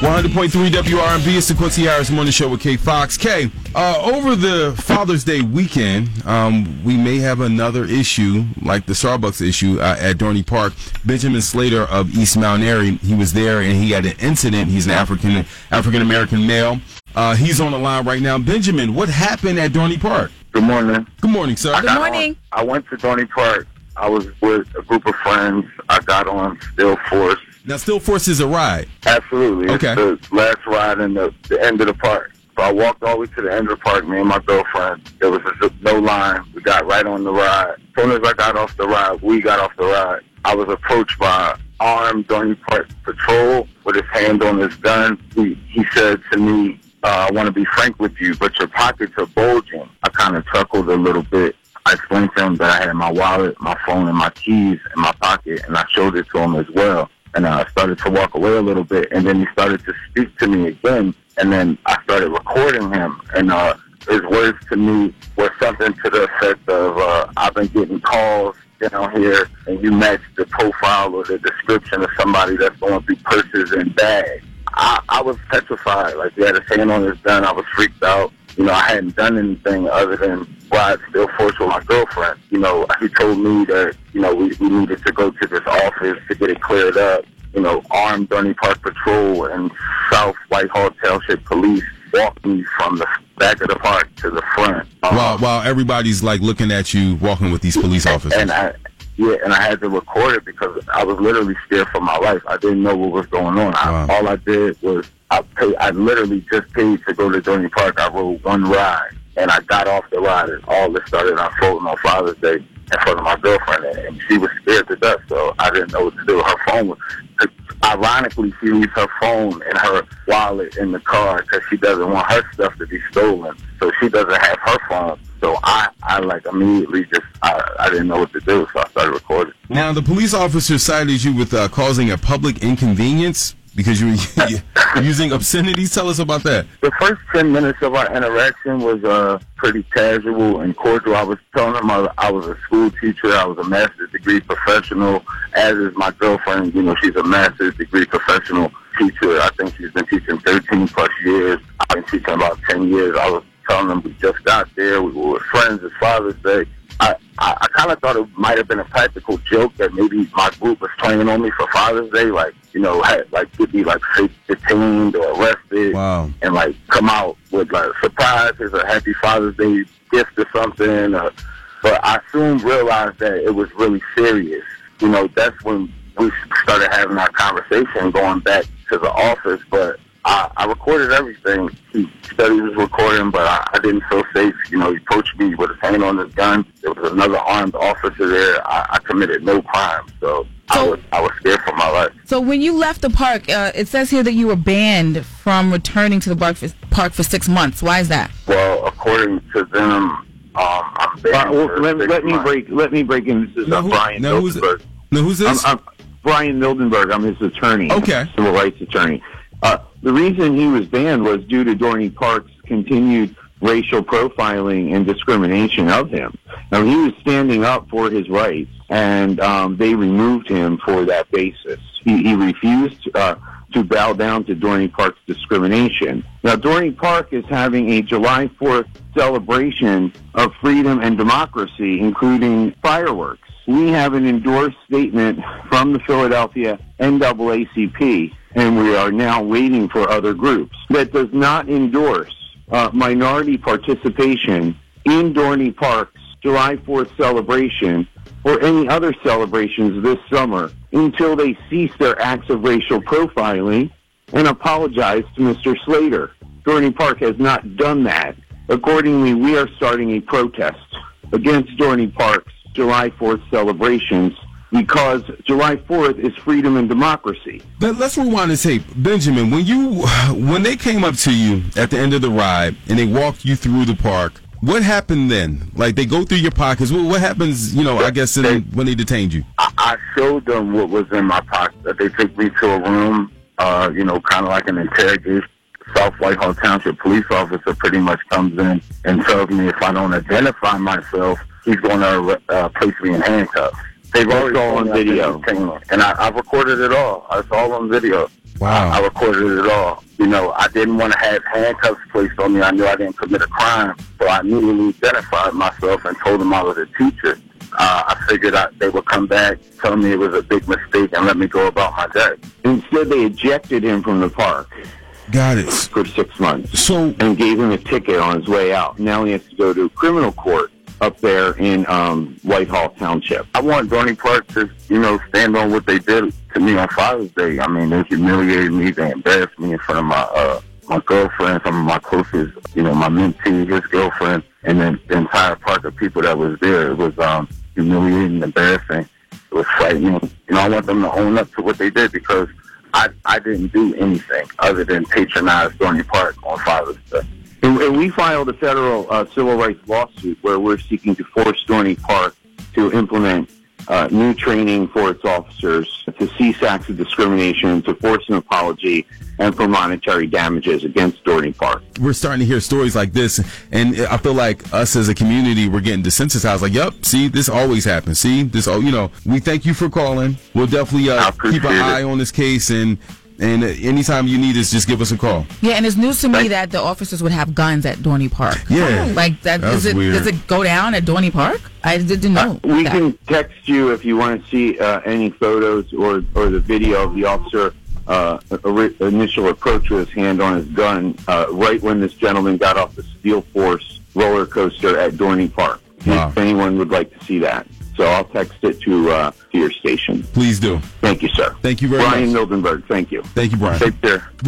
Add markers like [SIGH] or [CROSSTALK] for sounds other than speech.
100.3 WRB. It's the Quincy Harris Morning Show with K Foxx. K, uh, over the Father's Day weekend, um, we may have another issue like the Starbucks issue uh, at Dorney Park. Benjamin Slater of East Mount Airy, he was there and he had an incident. He's an African African American male. Uh, he's on the line right now. Benjamin, what happened at Dorney Park? Good morning. Good morning, sir. Good morning. on- I went to Dorney Park. I was with a group of friends. I got on Steel Force. Now, Steel Force is a ride. Absolutely. Okay. It's the last ride in the, the end of the park. So I walked all the way to the end of the park, me and my girlfriend. There was just no line. We got right on the ride. As soon as I got off the ride, we got off the ride. I was approached by armed Dorney Park patrol with his hand on his gun. He, he said to me, uh, I want to be frank with you, but your pockets are bulging. I kind of chuckled a little bit. I explained to him that I had my wallet, my phone, and my keys in my pocket, and I showed it to him as well. And uh, I started to walk away a little bit, and then he started to speak to me again, and then I started recording him, and uh, his words to me were something to the effect of, uh, "I've been getting calls down here, and you match the profile or the description of somebody that's going through purses and bags." I, I was petrified. Like he had his hand on his gun. I was freaked out. You know, I hadn't done anything other than ride Steel Force with my girlfriend. You know, he told me that, you know, we, we needed to go to this office to get it cleared up. You know, armed Dorney Park Patrol and South Whitehall Township Police walked me from the back of the park to the front. Um, While, while everybody's like looking at you walking with these police [LAUGHS] officers. and I, yeah, and I had to record it because I was literally scared for my life. I didn't know what was going on. I, all I did was I paid. I literally just paid to go to Dorney Park. I rode one ride, and I got off the ride, and all this started unfolding on Father's Day in front of my girlfriend, and, and she was scared to death. So I didn't know what to do. Her phone was. Ironically, she leaves her phone and her wallet in the car because she doesn't want her stuff to be stolen. So she doesn't have her phone. So I, I like immediately just, I, I didn't know what to do, so I started recording. Now, the police officer cited you with uh, causing a public inconvenience because you were [LAUGHS] using obscenities. Tell us about that. The first 10 minutes of our interaction was uh, pretty casual and cordial. I was telling him I, I was a school teacher. I was a master's degree professional, as is my girlfriend. You know, she's a master's degree professional teacher. I think she's been teaching 13 plus years. I've been teaching about 10 years. I was telling them we just got there. We were friends. It's Father's Day. I, I, I kind of thought it might have been a practical joke that maybe my group was playing on me for Father's Day, like you know, had, like could be like detained or arrested, Wow. and like come out with like surprises or Happy Father's Day gift or something. Or, but I soon realized that it was really serious. You know, that's when we started having our conversation, going back to the office. But I, I recorded everything. He said he was recording, but I, I didn't feel safe. You know, he approached me with his hand on his gun. There was another armed officer there. I, I committed no crime, so, I was I was scared for my life. So when you left the park, uh, it says here that you were banned from returning to the park for, park for six months. Why is that? Well, according to them, um, I'm banned Uh, well, for let, six let me months. break. Let me break in. This is Now uh, who- Brian now who's- Mildenberg. Now, who's I'm, this? I'm Brian Mildenberg. I'm his attorney. Okay. Civil rights attorney. The reason he was banned was due to Dorney Park's continued racial profiling and discrimination of him. Now he was standing up for his rights, and um, they removed him for that basis. He, he refused uh, to bow down to Dorney Park's discrimination. Now Dorney Park is having a July 4th celebration of freedom and democracy, including fireworks. We have an endorsed statement from the Philadelphia NAACP, and we are now waiting for other groups that does not endorse uh, minority participation in Dorney Park's July 4th celebration or any other celebrations this summer until they cease their acts of racial profiling and apologize to Mr. Slater. Dorney Park has not done that. Accordingly, we are starting a protest against Dorney Park's July 4th celebrations because July 4th is freedom and democracy. Let, let's rewind the tape, Benjamin. When you when they came up to you at the end of the ride and they walked you through the park, what happened then? Like they go through your pockets. What, what happens? You know, I guess in, when they detained you. I, I showed them what was in my pocket. They took me to a room, uh, you know, kind of like an interrogation. South Whitehall Township police officer pretty much comes in and tells me if I don't identify myself, he's going to uh, place me in handcuffs. They've That's already all told on me I've been video. and I, I've recorded it all. It's all on video. Wow. I, I recorded it all. You know, I didn't want to have handcuffs placed on me. I knew I didn't commit a crime, so I immediately identified myself and told them I was a teacher. Uh, I figured I, they would come back, tell me it was a big mistake, and let me go about my day. Instead, they ejected him from the park Got it. for six months So and gave him a ticket on his way out. Now he has to go to criminal court up there in um, Whitehall Township. I want Dorney Park to, you know, stand on what they did to me on Father's Day. I mean, they humiliated me, they embarrassed me in front of my uh, my girlfriend, some of my closest, you know, my mentee, his girlfriend, and then the entire park of people that was there. It was um, humiliating, embarrassing. It was frightening. You know, I want them to own up to what they did because I I didn't do anything other than patronize Dorney Park on Father's Day. And, and we filed a federal uh, civil rights lawsuit where we're seeking to force Dorney Park to implement uh, new training for its officers, to cease acts of discrimination, to force an apology, and for monetary damages against Dorney Park. we're starting to hear stories like this, and I feel like us as a community, we're getting desensitized. Like, yep, see, this always happens. See, this, oh, you know, we thank you for calling. We'll definitely uh, keep an it. eye on this case, and and uh, anytime you need us, just give us a call. Yeah, and it's news to me that the officers would have guns at Dorney Park. Yeah. Like that, That is was it weird. does it go down at Dorney Park? I didn't know. We that. can text you if you want to see uh, any photos or, or the video of the officer uh, ori- initial approach with his hand on his gun uh, right when this gentleman got off the Steel Force roller coaster at Dorney Park. Wow. If anyone would like to see that. So I'll text it to, uh, to your station. Please do. Thank you, sir. Thank you very Brian much. Brian Mildenberg, thank you. Thank you, Brian. Take care. We'll